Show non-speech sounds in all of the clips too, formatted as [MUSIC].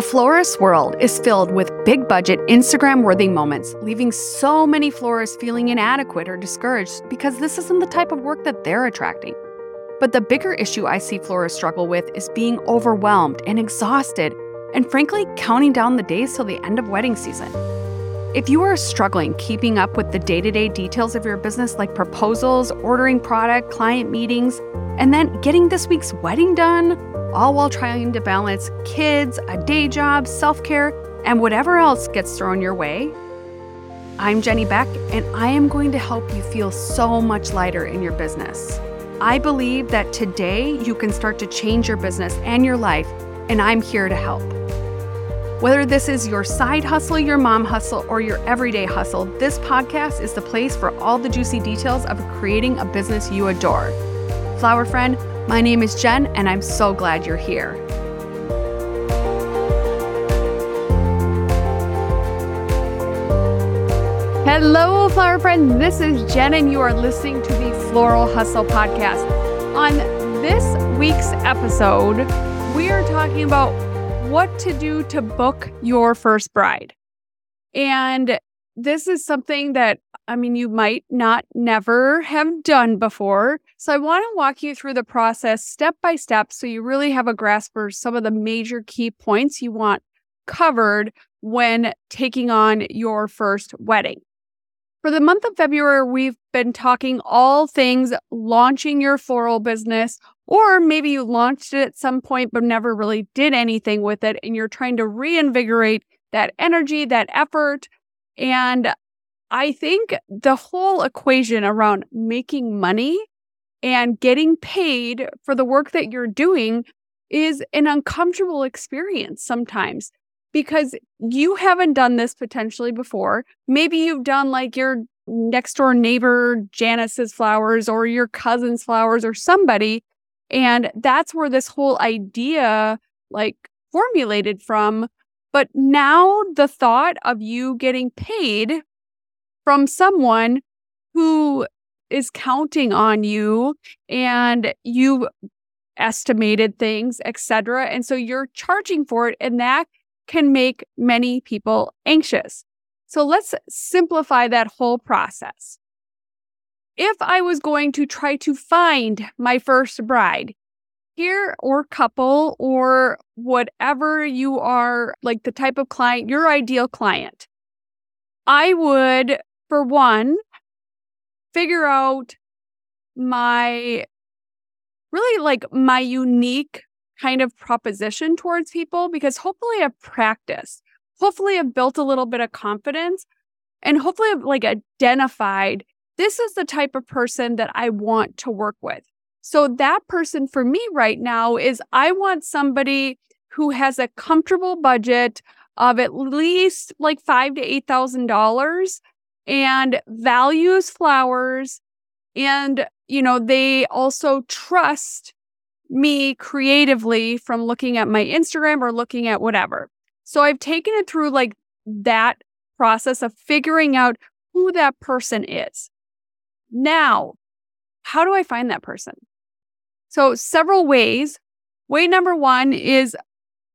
A florist's world is filled with big budget, Instagram worthy moments, leaving so many florists feeling inadequate or discouraged because this isn't the type of work that they're attracting. But the bigger issue I see florists struggle with is being overwhelmed and exhausted, and frankly, counting down the days till the end of wedding season. If you are struggling keeping up with the day to day details of your business, like proposals, ordering product, client meetings, and then getting this week's wedding done, all while trying to balance kids, a day job, self care, and whatever else gets thrown your way. I'm Jenny Beck, and I am going to help you feel so much lighter in your business. I believe that today you can start to change your business and your life, and I'm here to help. Whether this is your side hustle, your mom hustle, or your everyday hustle, this podcast is the place for all the juicy details of creating a business you adore. Flower friend, my name is Jen, and I'm so glad you're here. Hello, flower friends. This is Jen, and you are listening to the Floral Hustle Podcast. On this week's episode, we are talking about what to do to book your first bride. And this is something that I mean, you might not never have done before. So I want to walk you through the process step by step so you really have a grasp for some of the major key points you want covered when taking on your first wedding. For the month of February, we've been talking all things launching your floral business, or maybe you launched it at some point but never really did anything with it, and you're trying to reinvigorate that energy, that effort. And I think the whole equation around making money and getting paid for the work that you're doing is an uncomfortable experience sometimes because you haven't done this potentially before. Maybe you've done like your next door neighbor Janice's flowers or your cousin's flowers or somebody. And that's where this whole idea like formulated from. But now the thought of you getting paid from someone who is counting on you and you estimated things, etc. And so you're charging for it and that can make many people anxious. So let's simplify that whole process. If I was going to try to find my first bride, here or couple or whatever you are, like the type of client, your ideal client, I would for one, figure out my really like my unique kind of proposition towards people because hopefully I've practiced. Hopefully I've built a little bit of confidence and hopefully I've like identified this is the type of person that I want to work with. So that person for me right now is I want somebody who has a comfortable budget of at least like five to eight thousand dollars and values flowers. And, you know, they also trust me creatively from looking at my Instagram or looking at whatever. So I've taken it through like that process of figuring out who that person is. Now, how do I find that person? So, several ways. Way number one is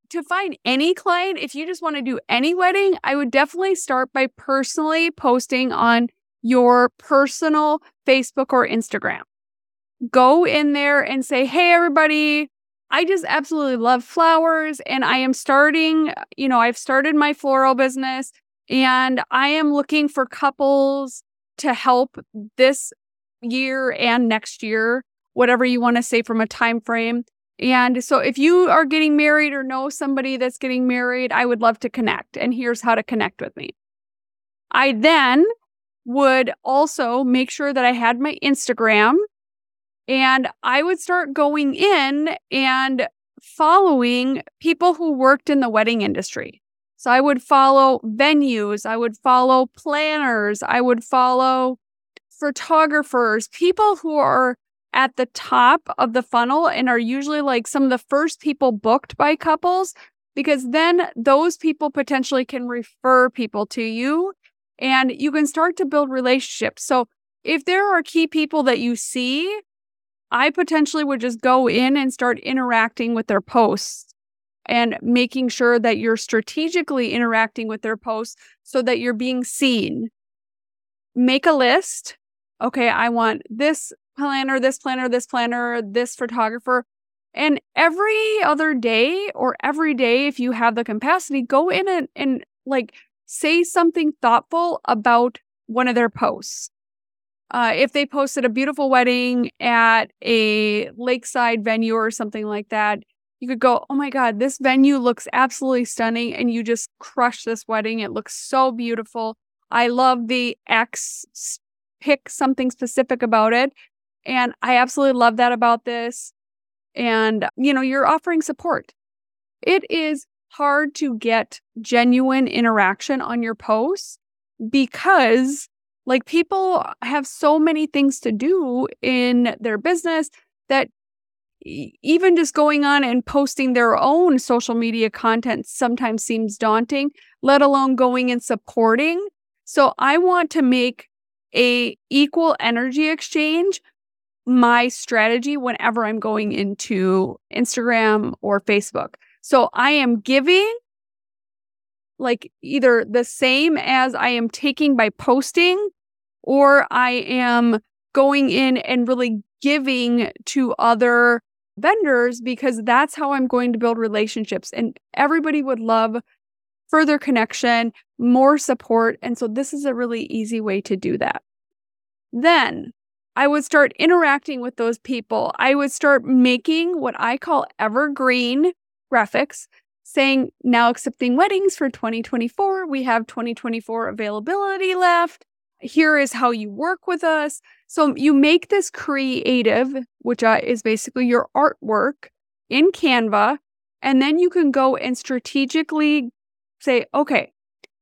to find any client, if you just want to do any wedding, I would definitely start by personally posting on your personal Facebook or Instagram. Go in there and say, Hey, everybody, I just absolutely love flowers and I am starting, you know, I've started my floral business and I am looking for couples to help this year and next year, whatever you want to say from a time frame. And so if you are getting married or know somebody that's getting married, I would love to connect. And here's how to connect with me. I then would also make sure that I had my Instagram and I would start going in and following people who worked in the wedding industry. So I would follow venues, I would follow planners, I would follow photographers, people who are at the top of the funnel and are usually like some of the first people booked by couples because then those people potentially can refer people to you and you can start to build relationships. So if there are key people that you see, I potentially would just go in and start interacting with their posts and making sure that you're strategically interacting with their posts so that you're being seen. Make a list. Okay, I want this planner, this planner, this planner, this photographer. And every other day or every day, if you have the capacity, go in and, and like say something thoughtful about one of their posts. Uh, if they posted a beautiful wedding at a lakeside venue or something like that, you could go, Oh my God, this venue looks absolutely stunning. And you just crush this wedding. It looks so beautiful. I love the X. Pick something specific about it. And I absolutely love that about this. And, you know, you're offering support. It is hard to get genuine interaction on your posts because like people have so many things to do in their business that even just going on and posting their own social media content sometimes seems daunting, let alone going and supporting. So I want to make a equal energy exchange my strategy whenever I'm going into Instagram or Facebook. So I am giving like either the same as I am taking by posting, or I am going in and really giving to other vendors because that's how I'm going to build relationships. And everybody would love further connection, more support. And so this is a really easy way to do that. Then I would start interacting with those people. I would start making what I call evergreen graphics saying now accepting weddings for 2024. We have 2024 availability left. Here is how you work with us. So you make this creative, which uh, is basically your artwork in Canva. And then you can go and strategically say, okay,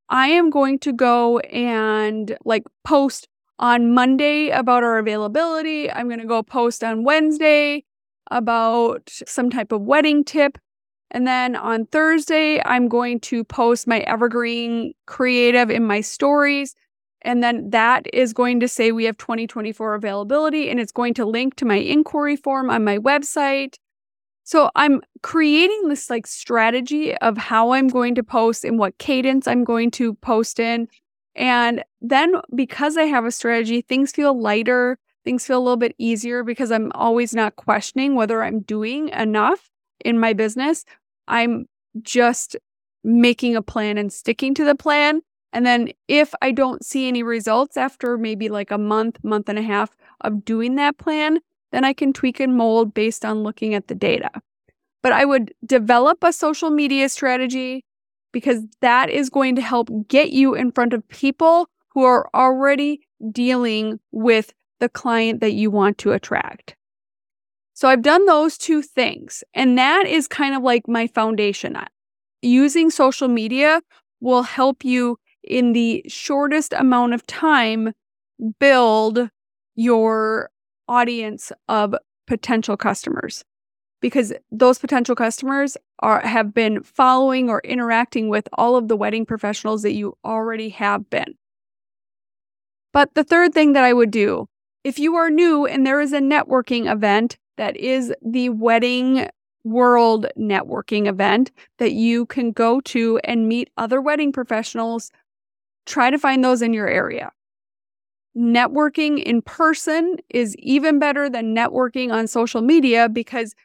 I am going to go and like post on Monday about our availability. I'm going to go post on Wednesday about some type of wedding tip. And then on Thursday, I'm going to post my evergreen creative in my stories. And then that is going to say we have 2024 availability and it's going to link to my inquiry form on my website. So I'm creating this like strategy of how I'm going to post and what cadence I'm going to post in. And then because I have a strategy, things feel lighter, things feel a little bit easier because I'm always not questioning whether I'm doing enough in my business. I'm just making a plan and sticking to the plan. And then if I don't see any results after maybe like a month, month and a half of doing that plan, then I can tweak and mold based on looking at the data. But I would develop a social media strategy because that is going to help get you in front of people who are already dealing with the client that you want to attract. So I've done those two things, and that is kind of like my foundation. Using social media will help you in the shortest amount of time build your audience of potential customers because those potential customers are have been following or interacting with all of the wedding professionals that you already have been. But the third thing that I would do, if you are new and there is a networking event that is the wedding world networking event that you can go to and meet other wedding professionals, try to find those in your area. Networking in person is even better than networking on social media because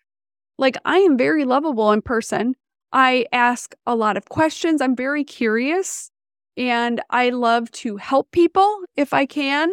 like, I am very lovable in person. I ask a lot of questions. I'm very curious and I love to help people if I can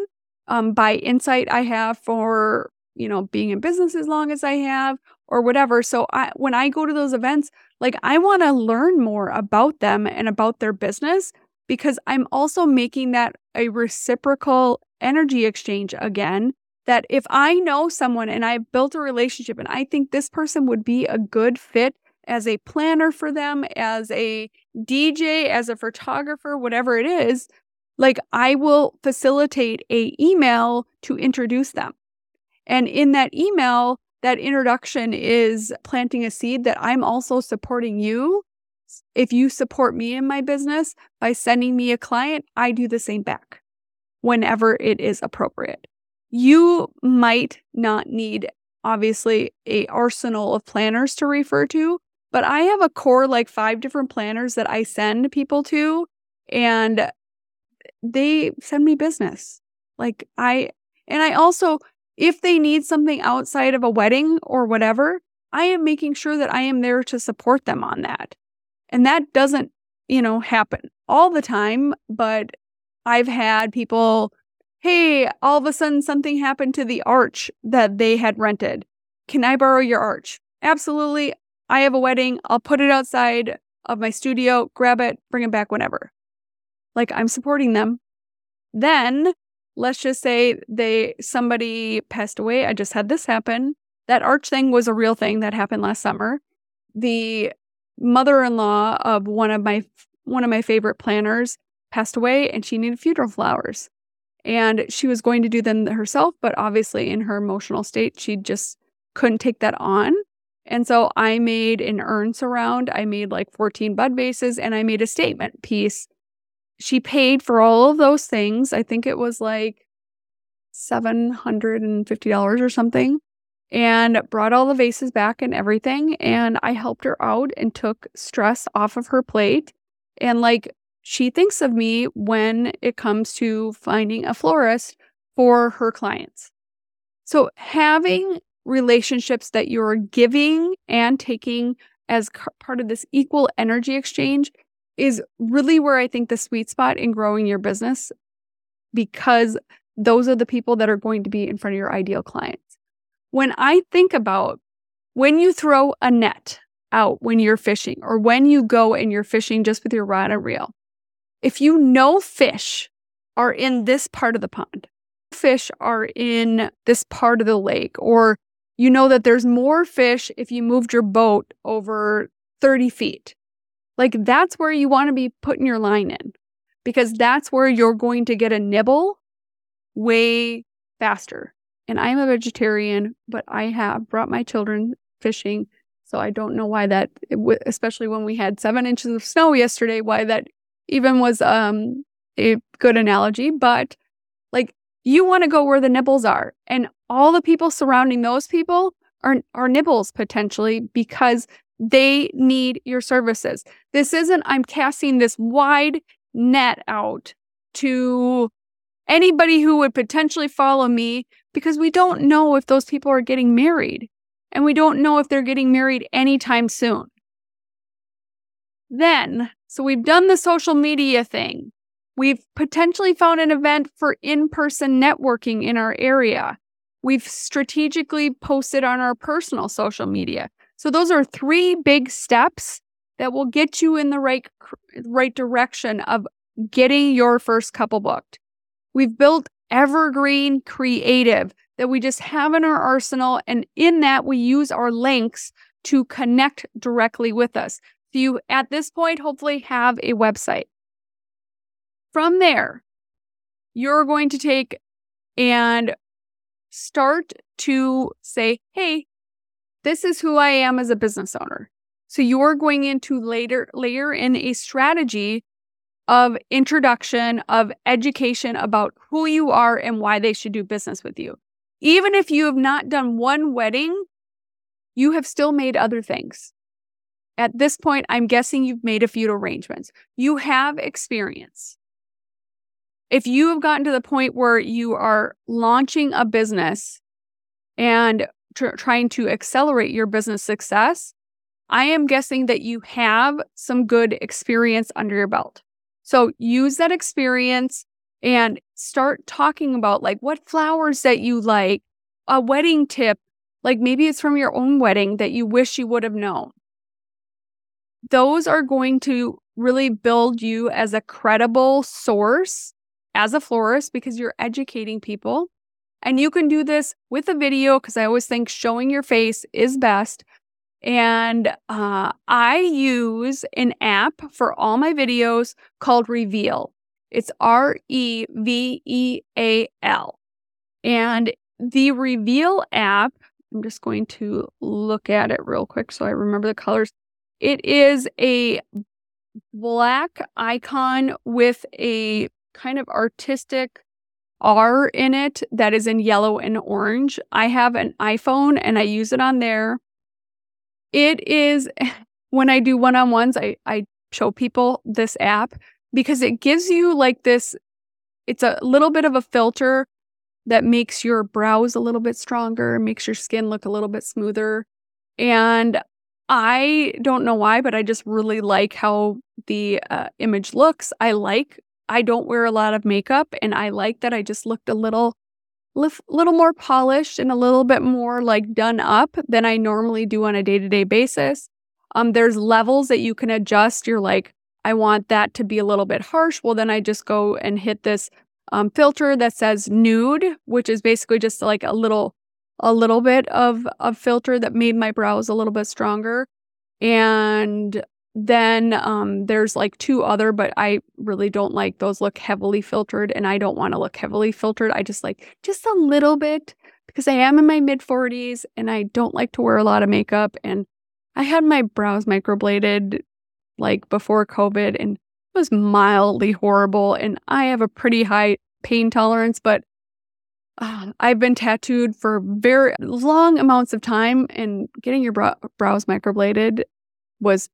um, by insight I have for, you know, being in business as long as I have or whatever. So I, when I go to those events, like I want to learn more about them and about their business because I'm also making that a reciprocal energy exchange again that if I know someone and I've built a relationship and I think this person would be a good fit as a planner for them, as a DJ, as a photographer, whatever it is, like I will facilitate a email to introduce them. And in that email, that introduction is planting a seed that I'm also supporting you. If you support me in my business by sending me a client, I do the same back whenever it is appropriate you might not need obviously a arsenal of planners to refer to, but I have a core like five different planners that I send people to and they send me business. Like I and I also if they need something outside of a wedding or whatever, I am making sure that I am there to support them on that. And that doesn't, you know, happen all the time, but I've had people, hey, all of a sudden something happened to the arch that they had rented. Can I borrow your arch? Absolutely. I have a wedding. I'll put it outside of my studio, grab it, bring it back whenever. Like I'm supporting them. Then let's just say they somebody passed away. I just had this happen. That arch thing was a real thing that happened last summer. The mother-in-law of one of my one of my favorite planners passed away and she needed funeral flowers. And she was going to do them herself, but obviously in her emotional state, she just couldn't take that on. And so I made an urn surround. I made like 14 bud vases and I made a statement piece. She paid for all of those things. I think it was like $750 or something and brought all the vases back and everything. And I helped her out and took stress off of her plate. And like she thinks of me when it comes to finding a florist for her clients. So mm-hmm. having relationships that you're giving and taking as part of this equal energy exchange is really where I think the sweet spot in growing your business because those are the people that are going to be in front of your ideal clients. When I think about when you throw a net out when you're fishing or when you go and you're fishing just with your rod and reel, if you know fish are in this part of the pond, fish are in this part of the lake, or you know that there's more fish if you moved your boat over 30 feet. Like that's where you want to be putting your line in because that's where you're going to get a nibble way faster. And I'm a vegetarian, but I have brought my children fishing. So I don't know why that, especially when we had seven inches of snow yesterday, why that even was um, a good analogy. But like you want to go where the nibbles are. And all the people surrounding those people are, are nibbles potentially because they need your services. This isn't, I'm casting this wide net out to anybody who would potentially follow me because we don't know if those people are getting married and we don't know if they're getting married anytime soon. Then, so we've done the social media thing. We've potentially found an event for in person networking in our area. We've strategically posted on our personal social media. So those are three big steps that will get you in the right right direction of getting your first couple booked. We've built evergreen creative that we just have in our arsenal and in that we use our links to connect directly with us. You at this point hopefully have a website. From there, you're going to take and start to say, hey, this is who I am as a business owner. So you're going into later layer in a strategy of introduction of education about who you are and why they should do business with you. Even if you have not done one wedding, you have still made other things. At this point, I'm guessing you've made a few arrangements. You have experience if you have gotten to the point where you are launching a business and tr- trying to accelerate your business success, I am guessing that you have some good experience under your belt. So use that experience and start talking about like what flowers that you like, a wedding tip, like maybe it's from your own wedding that you wish you would have known. Those are going to really build you as a credible source as a florist because you're educating people. And you can do this with a video because I always think showing your face is best. And uh, I use an app for all my videos called Reveal. It's R E V E A L. And the Reveal app, I'm just going to look at it real quick so I remember the colors. It is a black icon with a kind of artistic R in it that is in yellow and orange. I have an iPhone and I use it on there. It is [LAUGHS] when I do one on ones, I, I show people this app because it gives you like this, it's a little bit of a filter that makes your brows a little bit stronger, makes your skin look a little bit smoother. And I don't know why, but I just really like how the uh, image looks. I like, I don't wear a lot of makeup and I like that I just looked a little, little more polished and a little bit more like done up than I normally do on a day to day basis. Um, there's levels that you can adjust. You're like, I want that to be a little bit harsh. Well, then I just go and hit this um, filter that says nude, which is basically just like a little a little bit of a filter that made my brows a little bit stronger. And then um, there's like two other, but I really don't like those look heavily filtered and I don't want to look heavily filtered. I just like just a little bit because I am in my mid 40s and I don't like to wear a lot of makeup. And I had my brows microbladed like before COVID and it was mildly horrible. And I have a pretty high pain tolerance, but uh, I've been tattooed for very long amounts of time, and getting your brow- brows microbladed was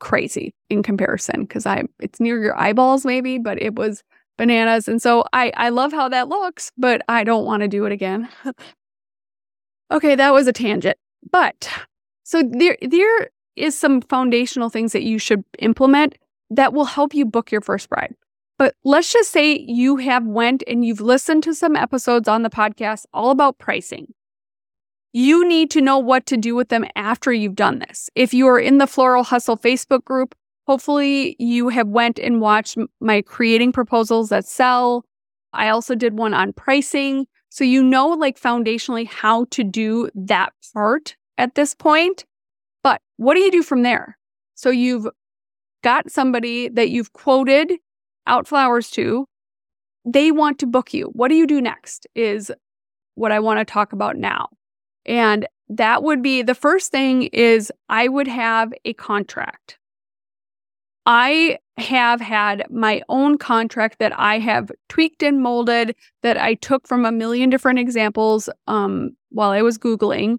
crazy in comparison because I it's near your eyeballs maybe, but it was bananas. And so I I love how that looks, but I don't want to do it again. [LAUGHS] okay, that was a tangent. But so there there is some foundational things that you should implement that will help you book your first bride. But let's just say you have went and you've listened to some episodes on the podcast all about pricing. You need to know what to do with them after you've done this. If you are in the Floral Hustle Facebook group, hopefully you have went and watched my creating proposals that sell. I also did one on pricing. So you know like foundationally how to do that part at this point. But what do you do from there? So you've got somebody that you've quoted out flowers to, they want to book you. What do you do next? Is what I want to talk about now. And that would be the first thing is I would have a contract. I have had my own contract that I have tweaked and molded that I took from a million different examples um, while I was Googling.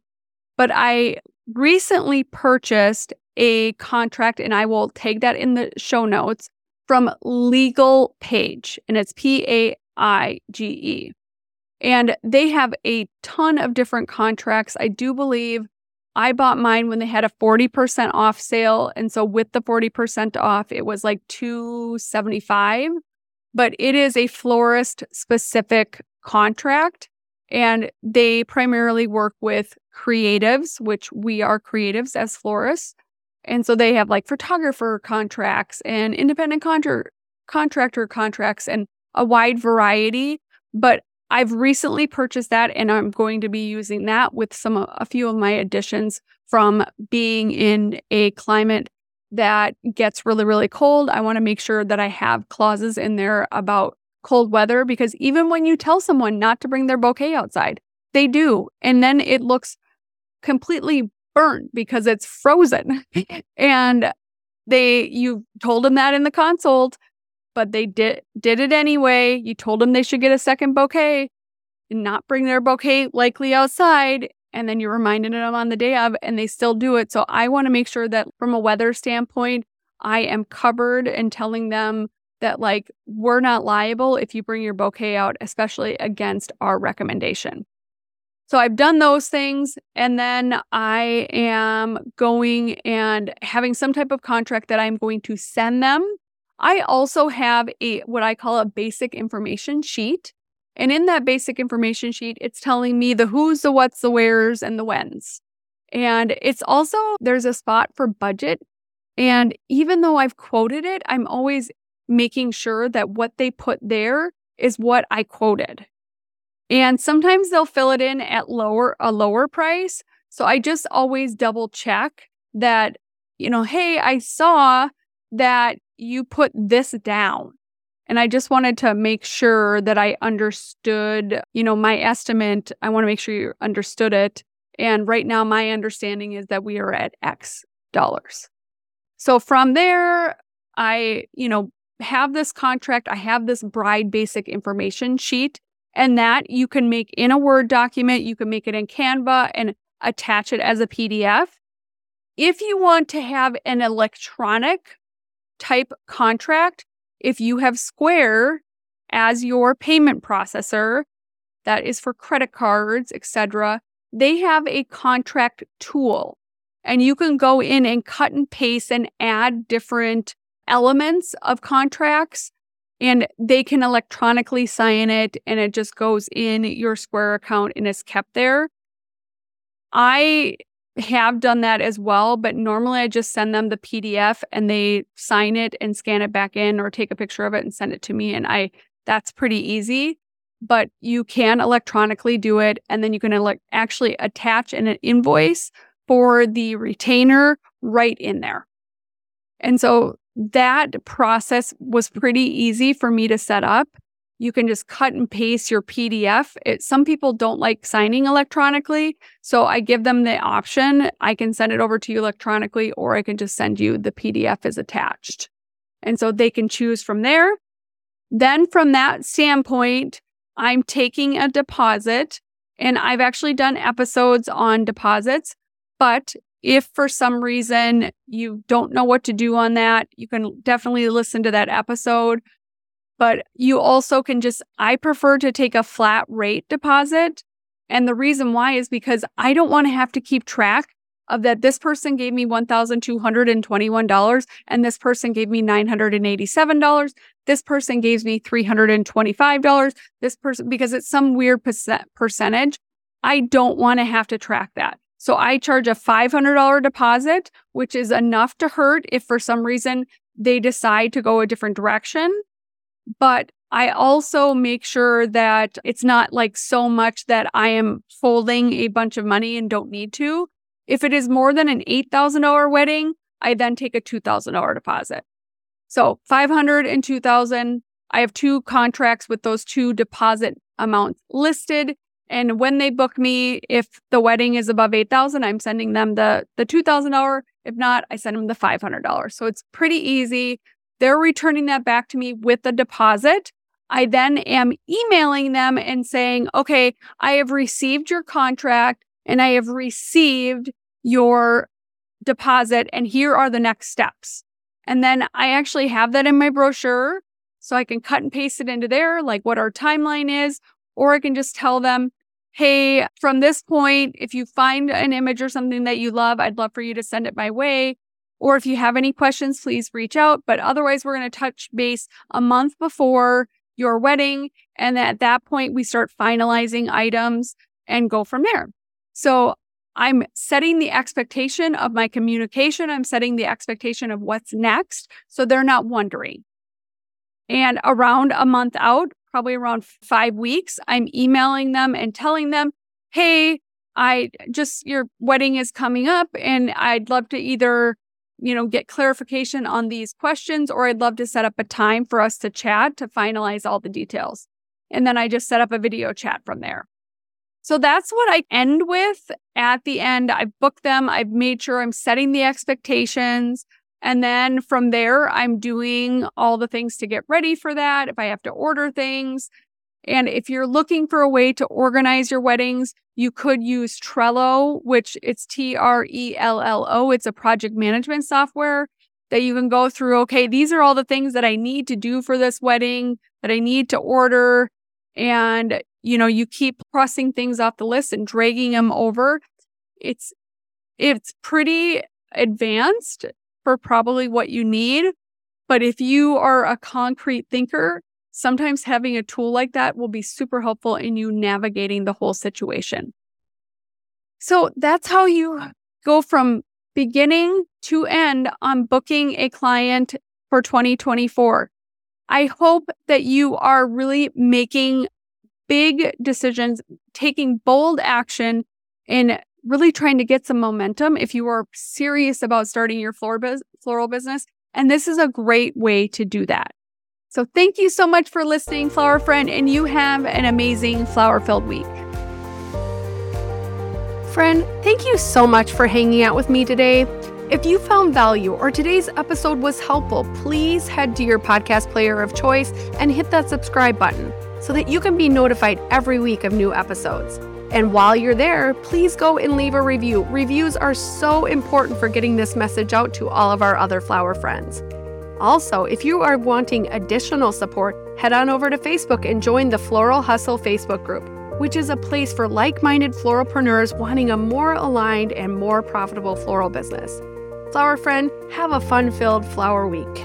But I recently purchased a contract, and I will take that in the show notes from Legal Paige, and it's P A I G E. And they have a ton of different contracts. I do believe I bought mine when they had a 40% off sale. And so with the 40% off, it was like 275. But it is a florist specific contract. And they primarily work with creatives, which we are creatives as florists. And so they have like photographer contracts and independent contra- contractor contracts and a wide variety. But I've recently purchased that and I'm going to be using that with some uh, a few of my additions from being in a climate that gets really really cold. I want to make sure that I have clauses in there about cold weather because even when you tell someone not to bring their bouquet outside, they do. And then it looks completely burnt because it's frozen. [LAUGHS] and they you told them that in the consult, but they did did it anyway. You told them they should get a second bouquet and not bring their bouquet likely outside. And then you reminded them on the day of, and they still do it. So I want to make sure that from a weather standpoint, I am covered and telling them that like we're not liable if you bring your bouquet out, especially against our recommendation. So I've done those things. And then I am going and having some type of contract that I'm going to send them. I also have a what I call a basic information sheet. And in that basic information sheet, it's telling me the who's, the what's, the where's, and the when's. And it's also, there's a spot for budget. And even though I've quoted it, I'm always making sure that what they put there is what I quoted. And sometimes they'll fill it in at lower a lower price. So I just always double check that, you know, hey, I saw that you put this down. And I just wanted to make sure that I understood, you know, my estimate. I want to make sure you understood it. And right now, my understanding is that we are at X dollars. So from there, I, you know, have this contract. I have this bride basic information sheet and that you can make in a Word document, you can make it in Canva and attach it as a PDF. if you want to have an electronic type contract, if you have Square as your payment processor, that is for credit cards, etc., they have a contract tool. And you can go in and cut and paste and add different elements of contracts and they can electronically sign it and it just goes in your Square account and is kept there. I have done that as well, but normally I just send them the PDF and they sign it and scan it back in or take a picture of it and send it to me and I that's pretty easy. But you can electronically do it and then you can ele- actually attach an invoice for the retainer right in there. And so that process was pretty easy for me to set up. You can just cut and paste your PDF. It, some people don't like signing electronically. So I give them the option. I can send it over to you electronically, or I can just send you the PDF as attached. And so they can choose from there. Then, from that standpoint, I'm taking a deposit, and I've actually done episodes on deposits. But if for some reason you don't know what to do on that, you can definitely listen to that episode. But you also can just, I prefer to take a flat rate deposit. And the reason why is because I don't want to have to keep track of that this person gave me $1,221 and this person gave me $987. This person gave me $325. This person, because it's some weird percentage, I don't want to have to track that. So I charge a $500 deposit, which is enough to hurt if for some reason they decide to go a different direction. But I also make sure that it's not like so much that I am folding a bunch of money and don't need to. If it is more than an $8,000 wedding, I then take a $2,000 deposit. So 500 and 2000. I have two contracts with those two deposit amounts listed. And when they book me, if the wedding is above 8,000, I'm sending them the, the $2,000. If not, I send them the $500. So it's pretty easy. They're returning that back to me with the deposit. I then am emailing them and saying, okay, I have received your contract and I have received your deposit, and here are the next steps. And then I actually have that in my brochure. So I can cut and paste it into there, like what our timeline is, or I can just tell them, hey, from this point, if you find an image or something that you love, I'd love for you to send it my way. Or if you have any questions, please reach out. But otherwise, we're going to touch base a month before your wedding. And at that point, we start finalizing items and go from there. So I'm setting the expectation of my communication. I'm setting the expectation of what's next. So they're not wondering. And around a month out, probably around five weeks, I'm emailing them and telling them, hey, I just, your wedding is coming up and I'd love to either, you know, get clarification on these questions or I'd love to set up a time for us to chat to finalize all the details. And then I just set up a video chat from there. So that's what I end with at the end. I've booked them. I've made sure I'm setting the expectations. And then from there, I'm doing all the things to get ready for that. If I have to order things. And if you're looking for a way to organize your weddings, you could use Trello, which it's T R E L L O. It's a project management software that you can go through. Okay, these are all the things that I need to do for this wedding that I need to order. And, you know, you keep crossing things off the list and dragging them over. It's, it's pretty advanced for probably what you need. But if you are a concrete thinker, sometimes having a tool like that will be super helpful in you navigating the whole situation. So that's how you go from beginning to end on booking a client for 2024. I hope that you are really making big decisions, taking bold action in really trying to get some momentum if you are serious about starting your floral business. And this is a great way to do that. So thank you so much for listening, Flower Friend, and you have an amazing flower filled week. Friend, thank you so much for hanging out with me today. If you found value or today's episode was helpful, please head to your podcast player of choice and hit that subscribe button so that you can be notified every week of new episodes. And while you're there, please go and leave a review. Reviews are so important for getting this message out to all of our other flower friends. Also, if you are wanting additional support, head on over to Facebook and join the Floral Hustle Facebook group, which is a place for like minded floralpreneurs wanting a more aligned and more profitable floral business. Flower friend, have a fun filled flower week.